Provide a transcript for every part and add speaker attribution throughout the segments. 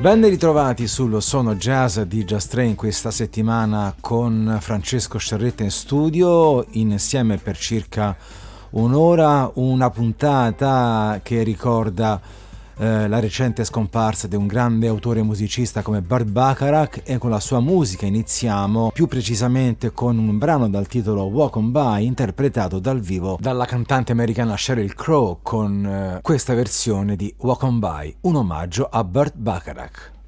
Speaker 1: Ben ritrovati sul Sono Jazz di Just Train questa settimana con Francesco Scerretta in studio, insieme per circa un'ora, una puntata che ricorda eh, la recente scomparsa di un grande autore musicista come Bart Bacharach e con la sua musica iniziamo più precisamente con un brano dal titolo Walk On By interpretato dal vivo dalla cantante americana Sheryl Crow con eh, questa versione di Walk On By, un omaggio a Burt Bacharach.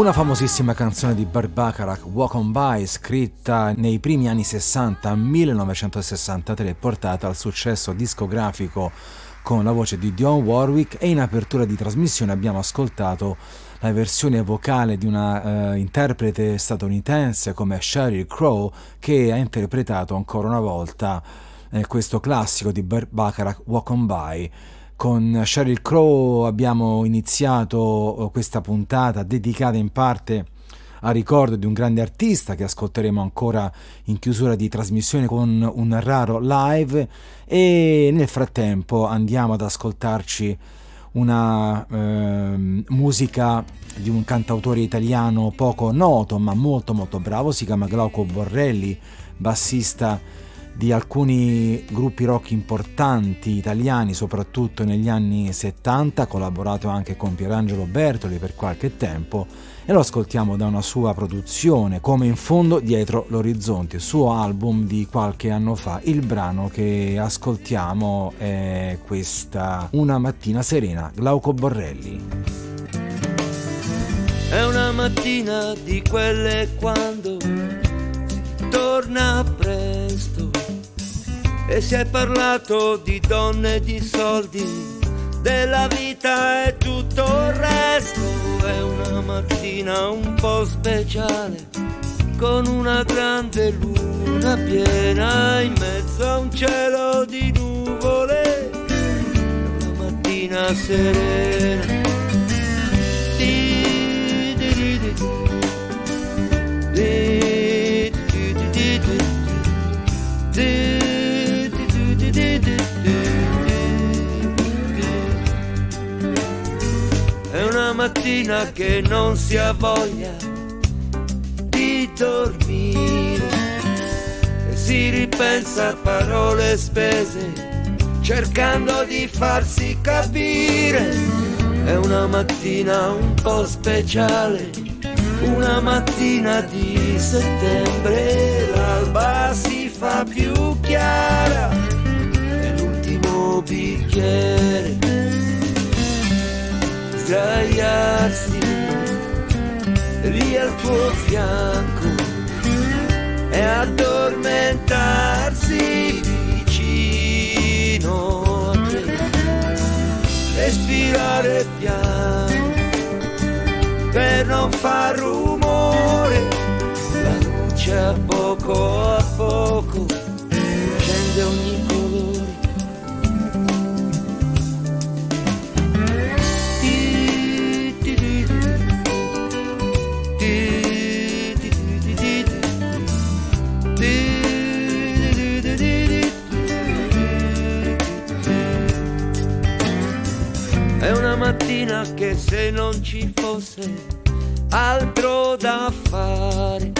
Speaker 1: Una famosissima canzone di Burt Bacharach, Walk On By, scritta nei primi anni 60, 1963, portata al successo discografico con la voce di Dionne Warwick e in apertura di trasmissione abbiamo ascoltato la versione vocale di una uh, interprete statunitense come Sheryl Crow che ha interpretato ancora una volta eh, questo classico di Burt Bacharach, Walk On By. Con Sheryl Crow abbiamo iniziato eh, questa puntata dedicata in parte a ricordo di un grande artista che ascolteremo ancora in chiusura di trasmissione con un raro live. E nel frattempo andiamo ad ascoltarci una eh, musica di un cantautore italiano poco noto ma molto molto bravo, si chiama Glauco Borrelli, bassista
Speaker 2: di alcuni gruppi rock importanti italiani, soprattutto negli anni 70, ha collaborato anche con Pierangelo Bertoli per qualche tempo e lo ascoltiamo da una sua produzione, come in fondo dietro l'orizzonte, suo album di qualche anno fa. Il brano che ascoltiamo è questa Una mattina serena, Glauco Borrelli.
Speaker 3: È una mattina di quelle quando torna presto e si è parlato di donne, di soldi, della vita e tutto il resto. È una mattina un po' speciale, con una grande luna piena in mezzo a un cielo di nuvole, una mattina serena. Di, mattina che non si ha voglia di dormire. E si ripensa a parole spese cercando di farsi capire. È una mattina un po' speciale, una mattina di settembre, l'alba si fa più chiara, è l'ultimo bicchiere sdraiarsi lì al tuo fianco e addormentarsi vicino a te, respirare piano per non far rumore, la luce a poco a poco scende ogni se non ci fosse altro da fare,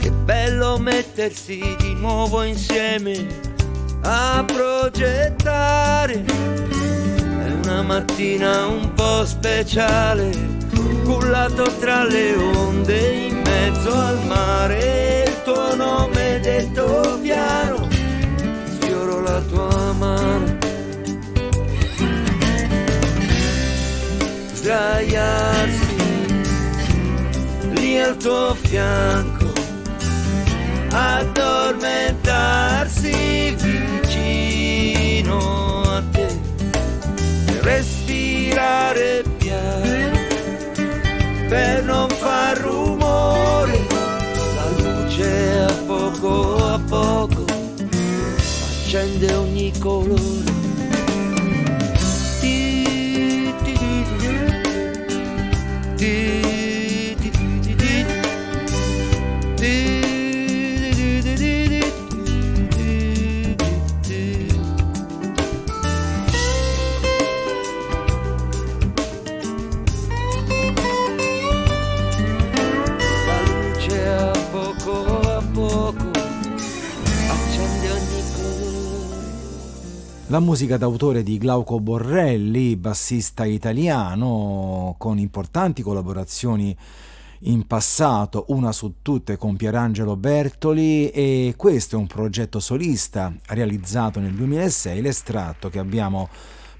Speaker 3: che bello mettersi di nuovo insieme a progettare. È una mattina un po' speciale, cullato tra le onde in mezzo al mare, il tuo nome detto piano, sfioro la tua mano sdraiarsi lì al tuo fianco, addormentarsi vicino a te, respirare piano per non far rumore, la luce a poco a poco accende ogni colore see
Speaker 2: La musica d'autore di Glauco Borrelli, bassista italiano, con importanti collaborazioni in passato, una su tutte con Pierangelo Bertoli e questo è un progetto solista realizzato nel 2006, l'estratto che abbiamo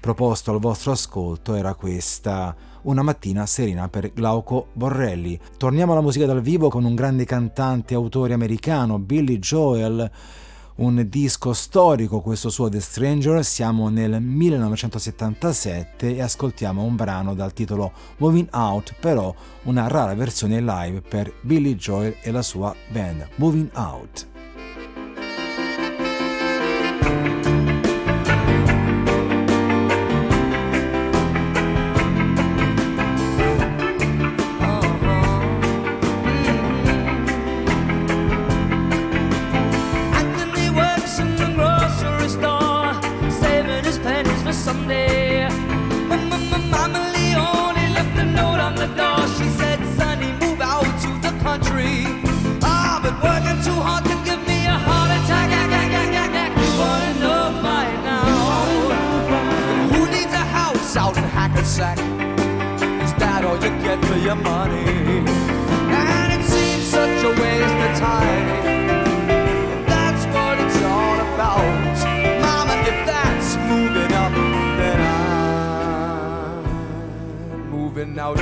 Speaker 2: proposto al vostro ascolto era questa una mattina serena per Glauco Borrelli. Torniamo alla musica dal vivo con un grande cantante e autore americano, Billy Joel un disco storico questo suo The Stranger, siamo nel 1977 e ascoltiamo un brano dal titolo Moving Out, però una rara versione live per Billy Joel e la sua band Moving Out.
Speaker 3: I'm moving out.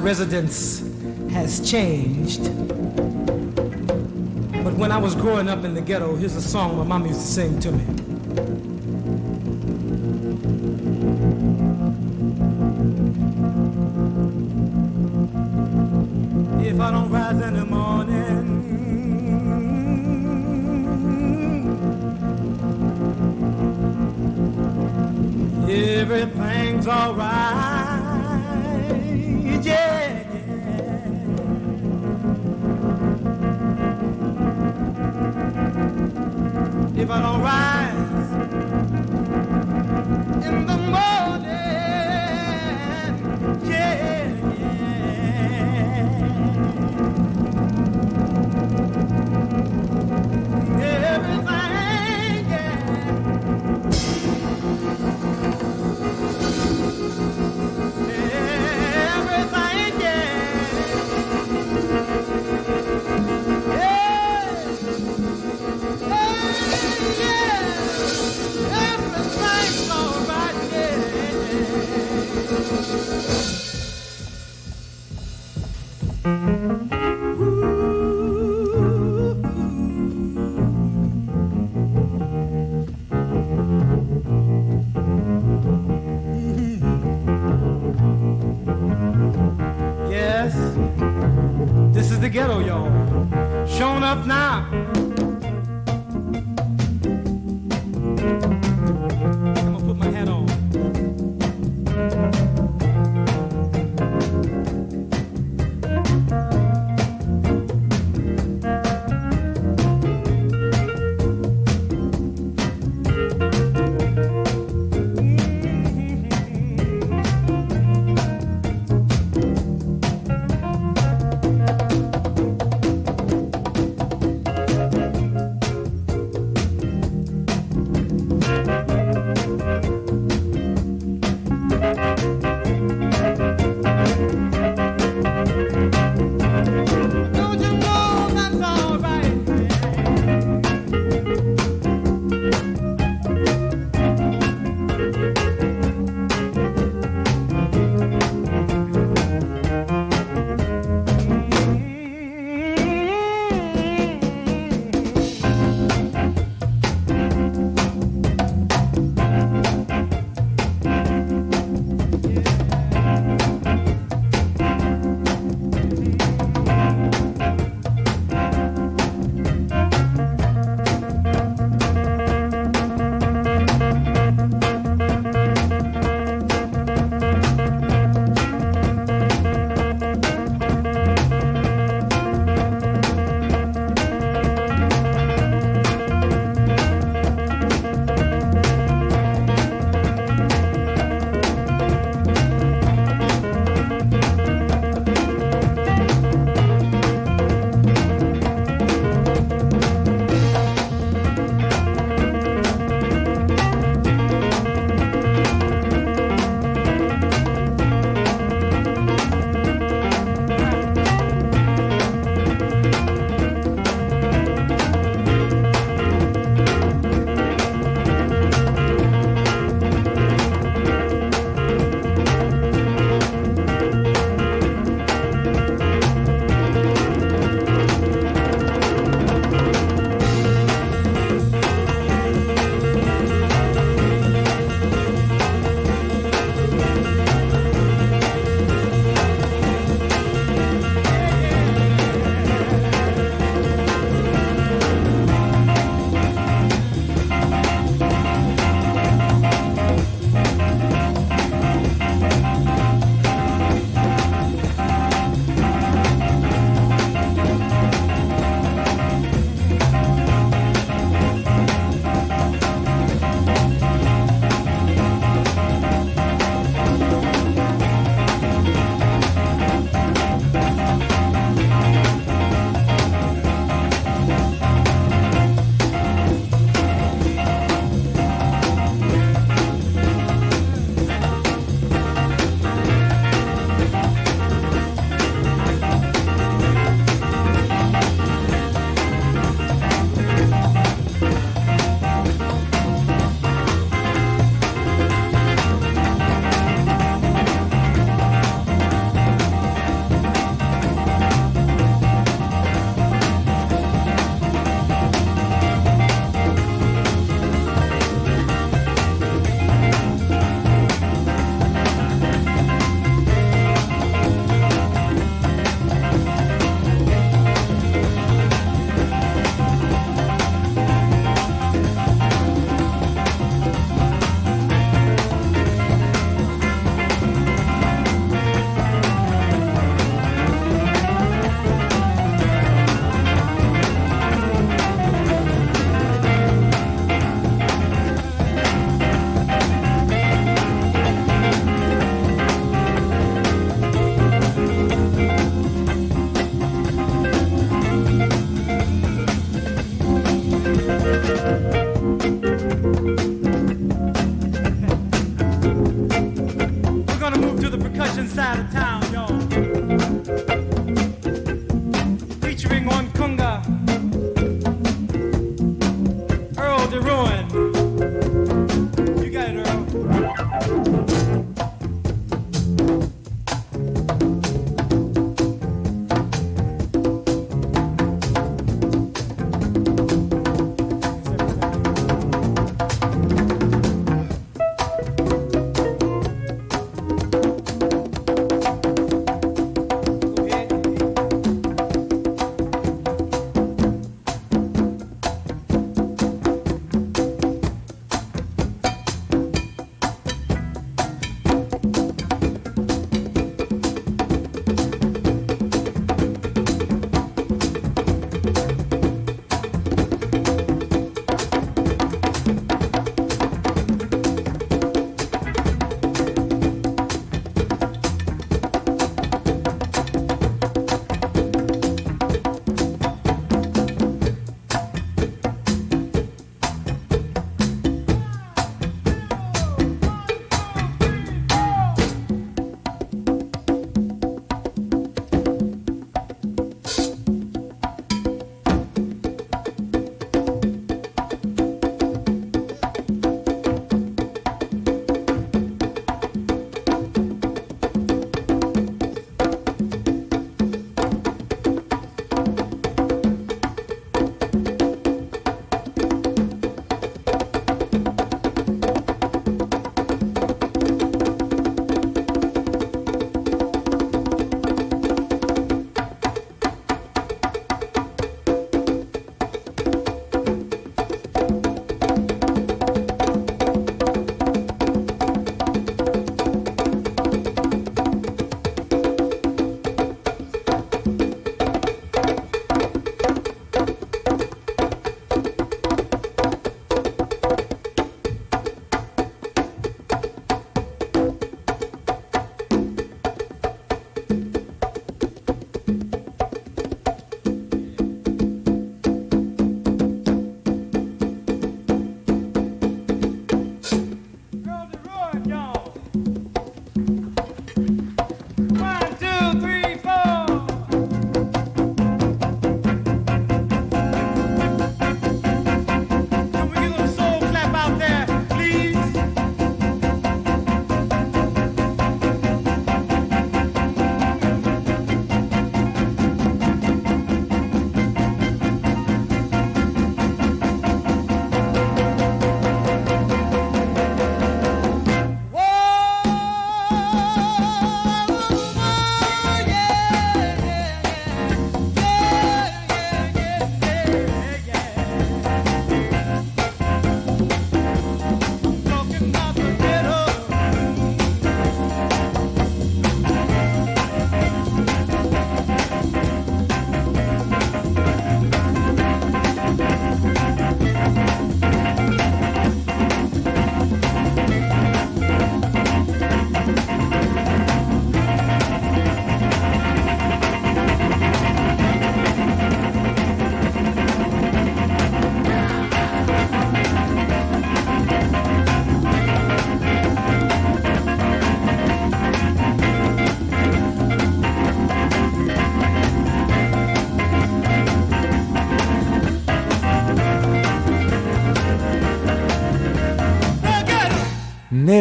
Speaker 4: Residence has changed, but when I was growing up in the ghetto, here's a song my mom used to sing to me.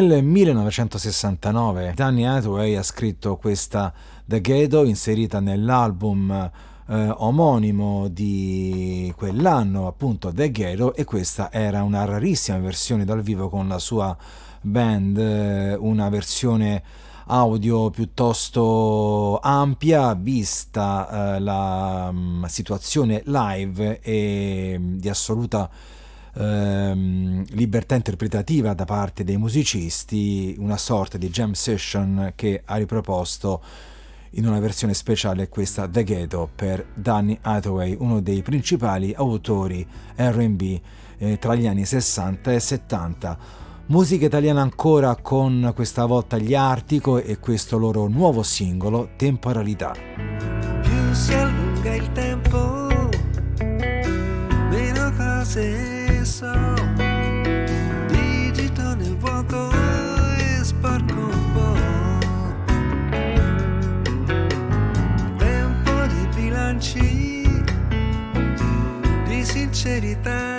Speaker 2: Nel 1969 Danny Hathaway ha scritto questa The Ghetto inserita nell'album eh, omonimo di quell'anno, appunto The Ghetto, e questa era una rarissima versione dal vivo con la sua band, eh, una versione audio piuttosto ampia vista eh, la um, situazione live e mm, di assoluta ehm, libertà interpretativa da parte dei musicisti, una sorta di jam session che ha riproposto in una versione speciale questa The Ghetto per Danny Hathaway, uno dei principali autori RB eh, tra gli anni 60 e 70. Musica italiana ancora con questa volta gli Artico e questo loro nuovo singolo Temporalità.
Speaker 3: Più si allunga il tempo, meno cose so. Digito nel vuoto e sporco un po' tempo di bilanci di sincerità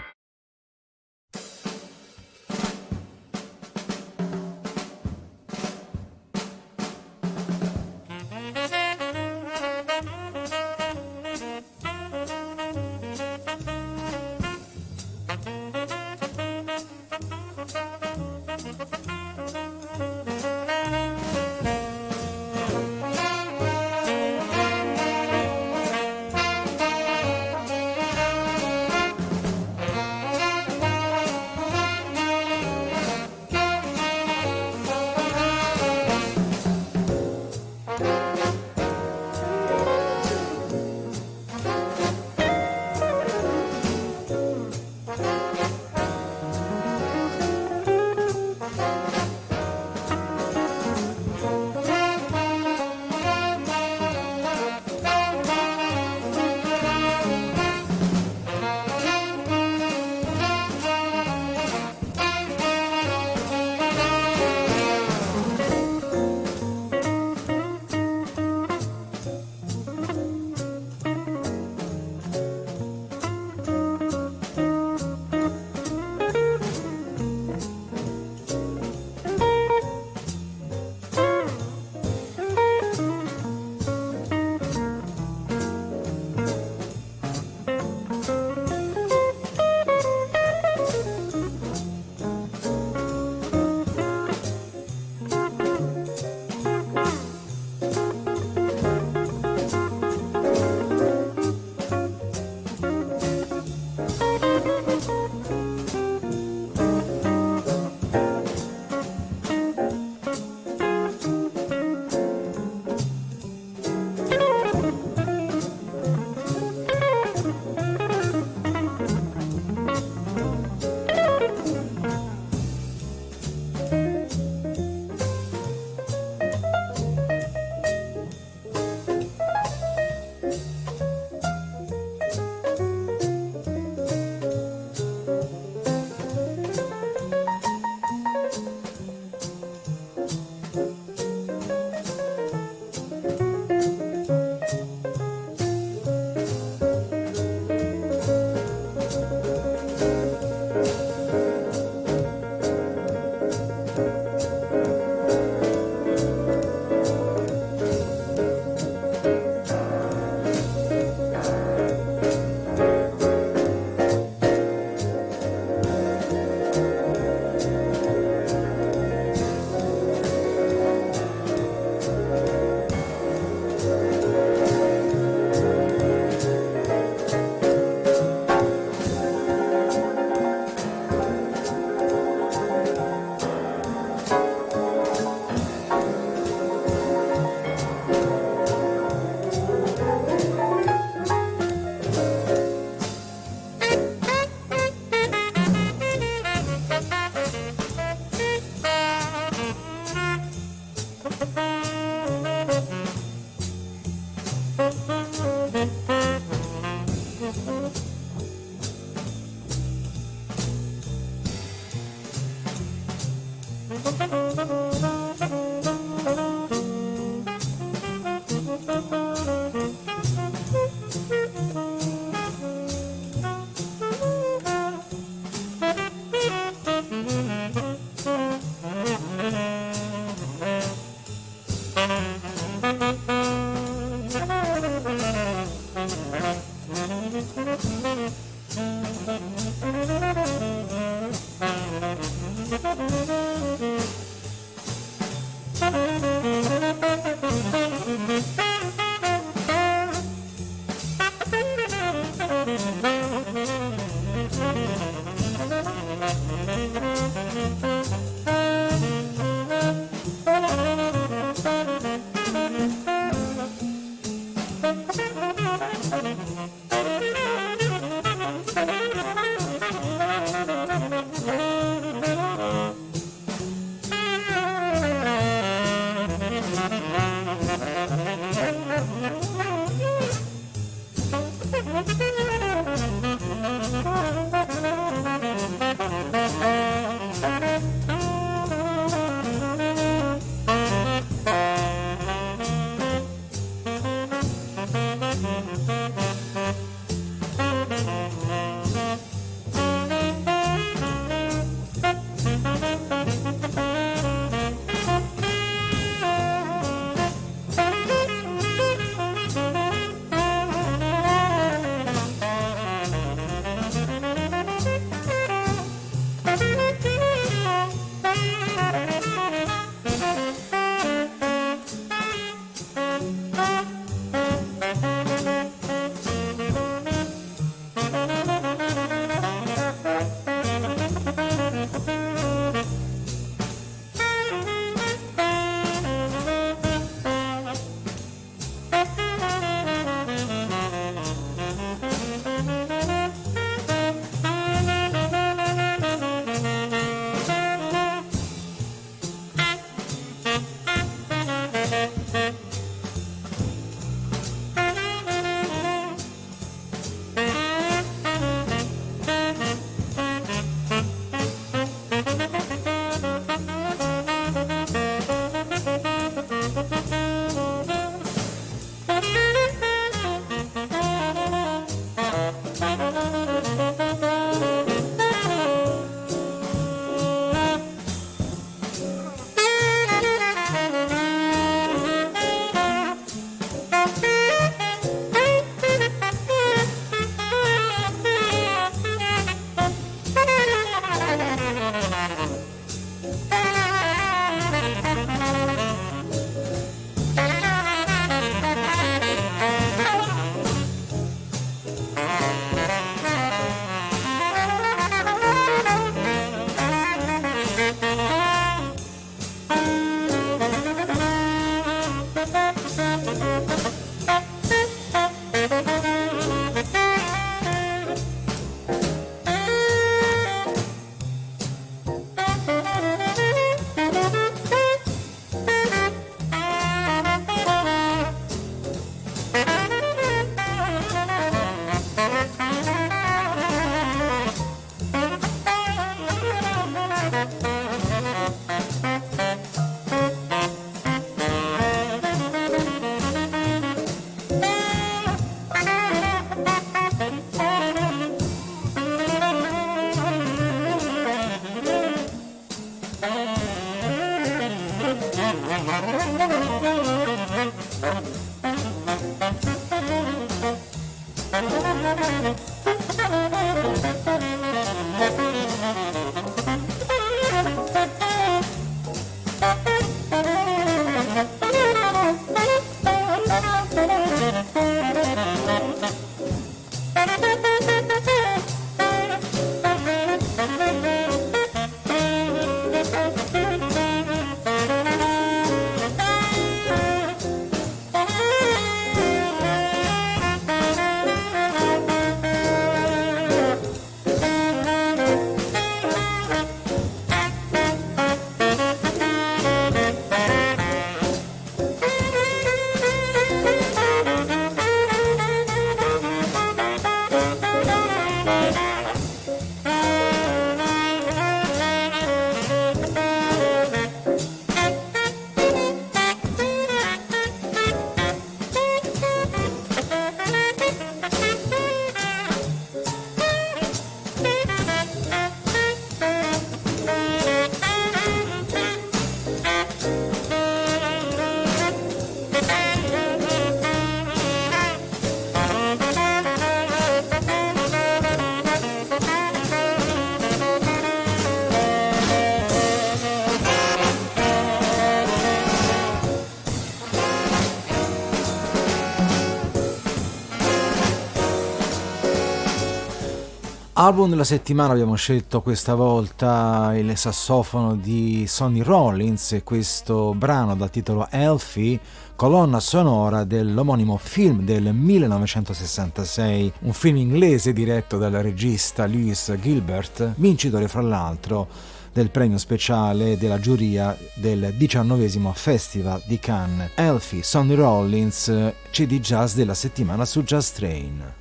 Speaker 2: Album della settimana abbiamo scelto questa volta il sassofono di Sonny Rollins e questo brano dal titolo Elfie, colonna sonora dell'omonimo film del 1966, un film inglese diretto dal regista Lewis Gilbert, vincitore fra l'altro del premio speciale della giuria del diciannovesimo Festival di Cannes. Elfie, Sonny Rollins, CD Jazz della settimana su Jazz Train.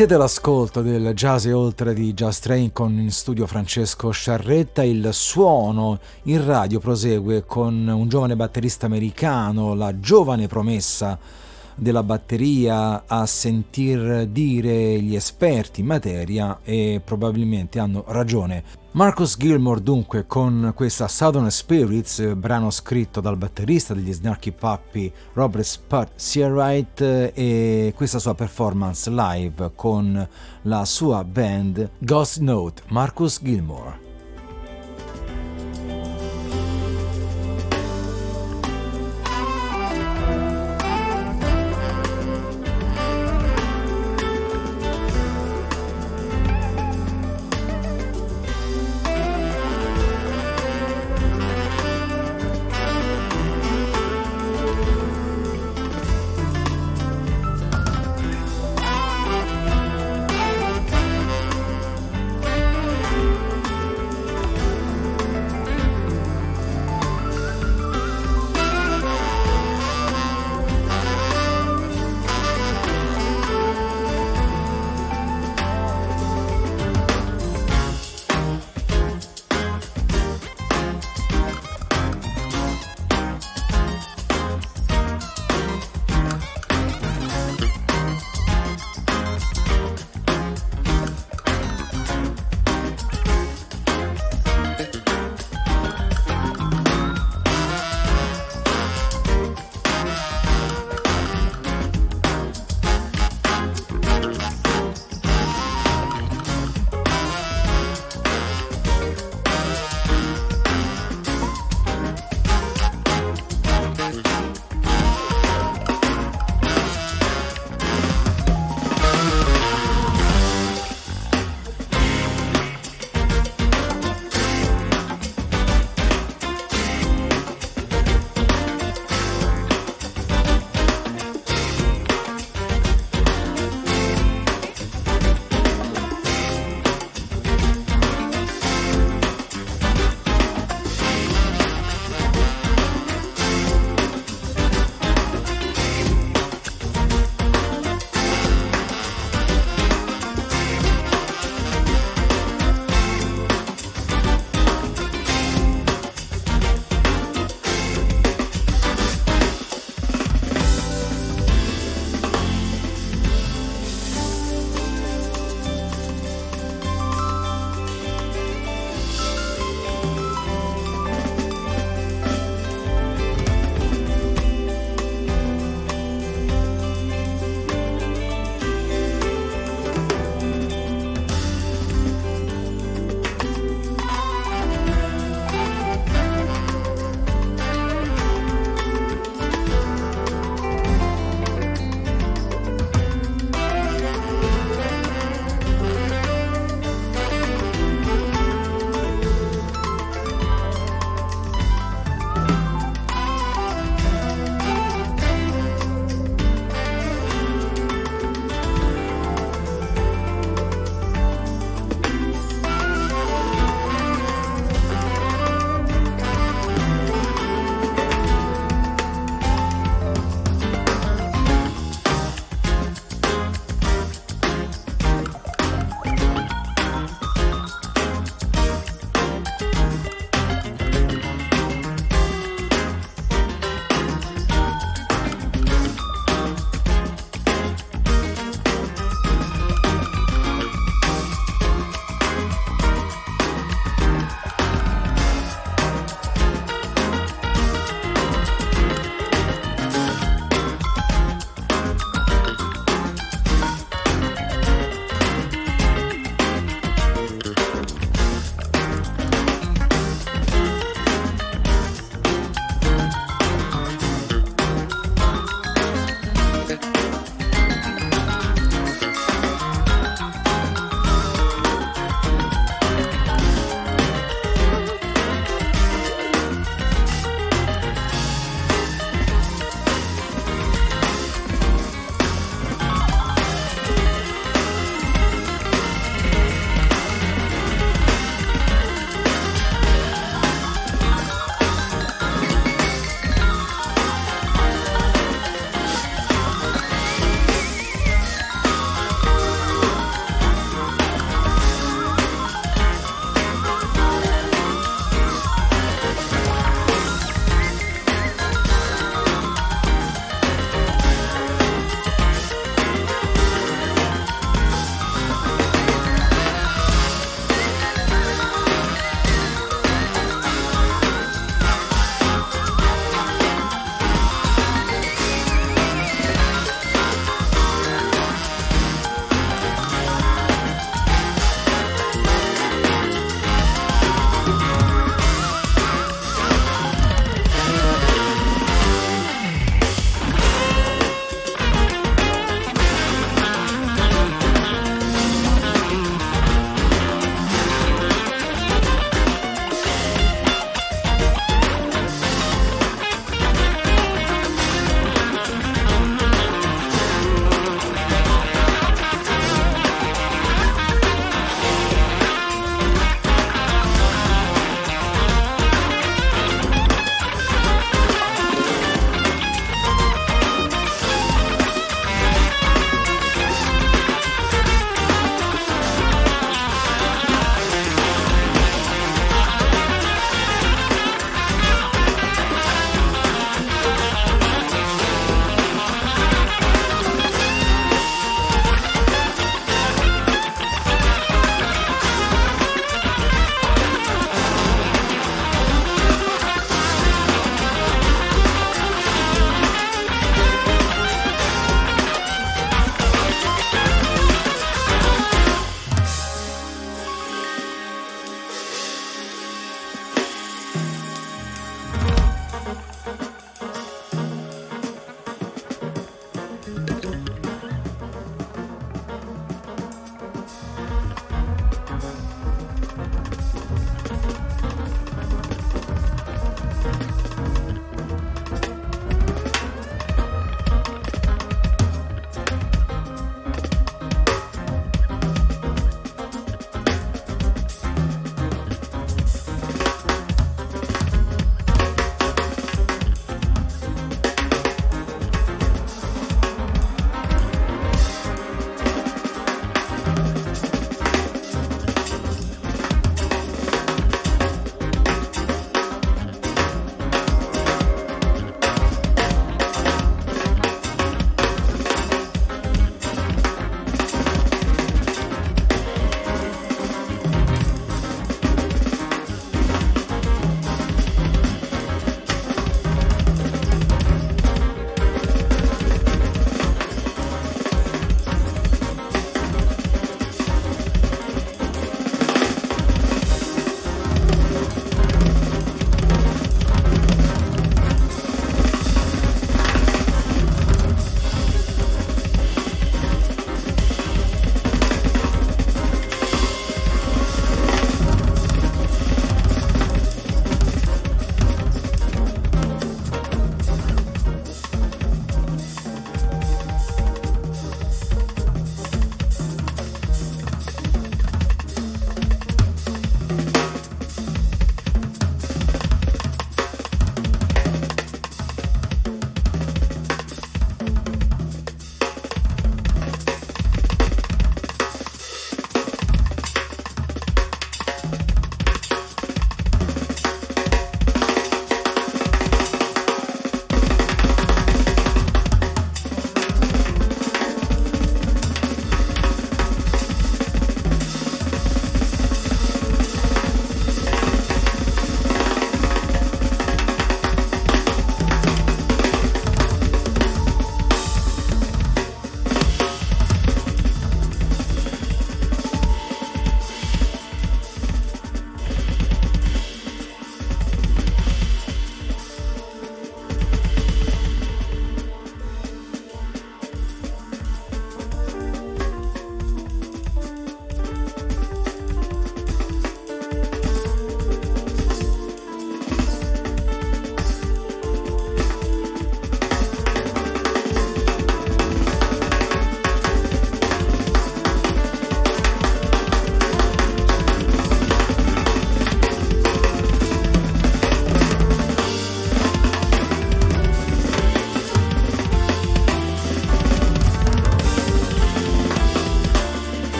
Speaker 2: Siete all'ascolto del Jazz e Oltre di Jazz Train con in studio Francesco Sciarretta. Il suono in radio prosegue con un giovane batterista americano, la giovane promessa della batteria a sentir dire gli esperti in materia e probabilmente hanno ragione. Marcus Gilmore dunque con questa Southern Spirits, brano scritto dal batterista degli Snarky Puppy Robert Spud Searight e questa sua performance live con la sua band Ghost Note, Marcus Gilmore.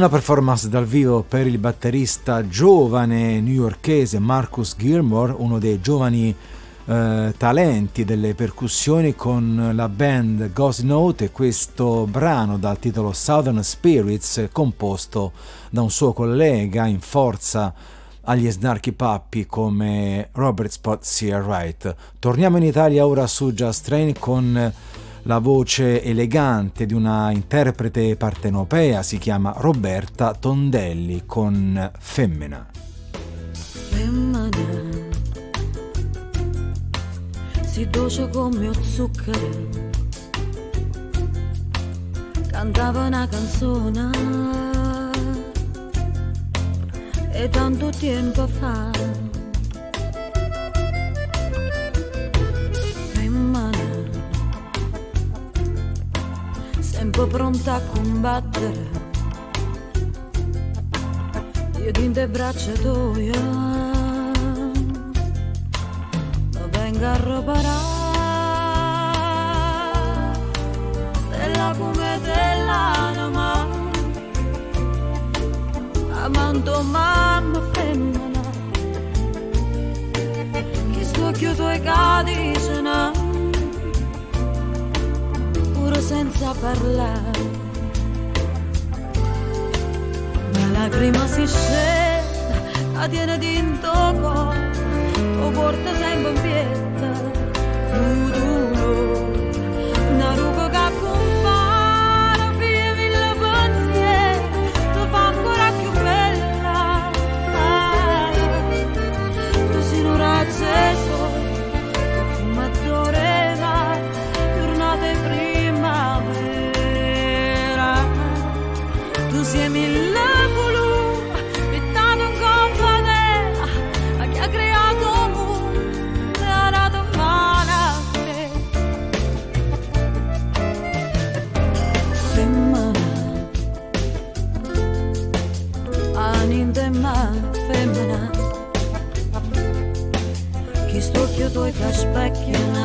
Speaker 2: Una performance dal vivo per il batterista giovane newyorkese Marcus Gilmore, uno dei giovani eh, talenti delle percussioni con la band Ghost Note e questo brano dal titolo Southern Spirits composto da un suo collega in forza agli Snarky Puppy come Robert Spot Sear Wright. Torniamo in Italia ora su Just Train con la voce elegante di una interprete partenopea, si chiama Roberta Tondelli con Femmina.
Speaker 1: Femmina si dolce come zucchero cantava una canzone e tanto tempo fa sempre pronta a combattere. Io in te braccia tue venga a robarà. Stella come dell'anima amando mamma femmina. Che sto chiuso e cadicina pure senza parlare. La lacrima si scende la tiene d'intorno o porta sempre in pietta tu
Speaker 5: you.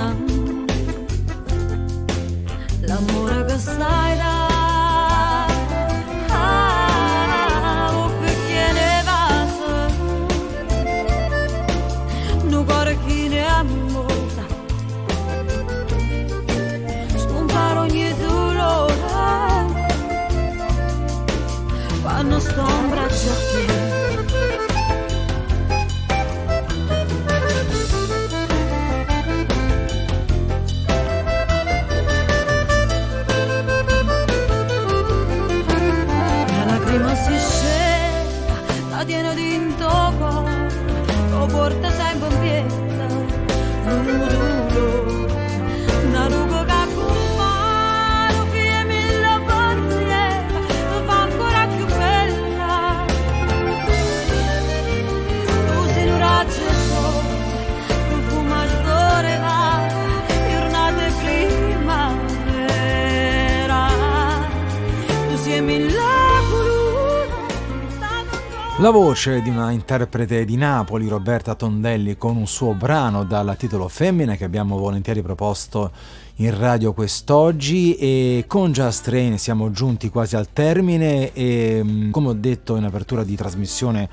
Speaker 2: La voce di una interprete di Napoli, Roberta Tondelli, con un suo brano dal titolo Femmina che abbiamo volentieri proposto in radio quest'oggi. E con Just Train siamo giunti quasi al termine e mm, come ho detto in apertura di trasmissione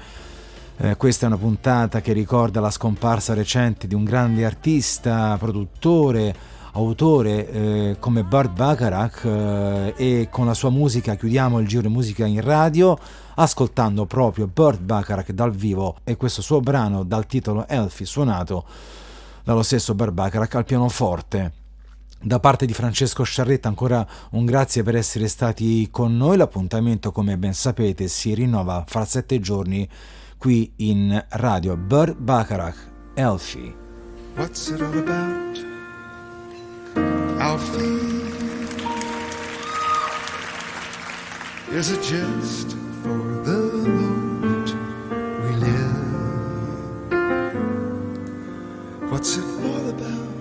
Speaker 2: eh, questa è una puntata che ricorda la scomparsa recente di un grande artista, produttore, autore eh, come Burt Bacharach eh, e con la sua musica chiudiamo il giro di musica in radio ascoltando proprio Burt Bacharach dal vivo e questo suo brano dal titolo Elfie suonato dallo stesso Burt Bacharach al pianoforte. Da parte di Francesco Sciarretta ancora un grazie per essere stati con noi, l'appuntamento come ben sapete si rinnova fra sette giorni qui in radio Burt Bacharach, Elfie.
Speaker 6: What's it all about? Alfie? Is it just for the moment we live? What's it all about?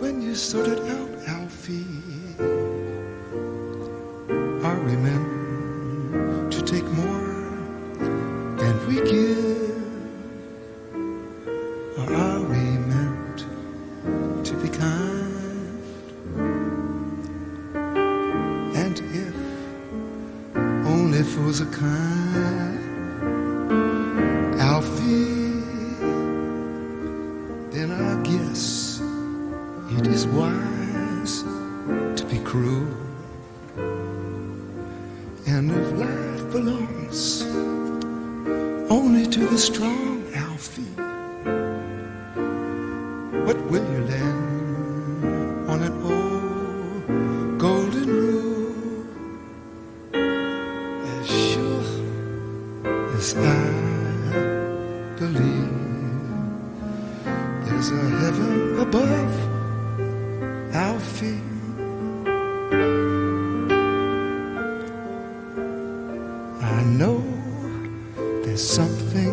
Speaker 6: When you sorted out Alfie, are we meant to take more than we give? Kind. Alfie, then I guess it is wise to be cruel. And if life belongs only to the strong, Alfie, what will you lend Alfie. I know there's something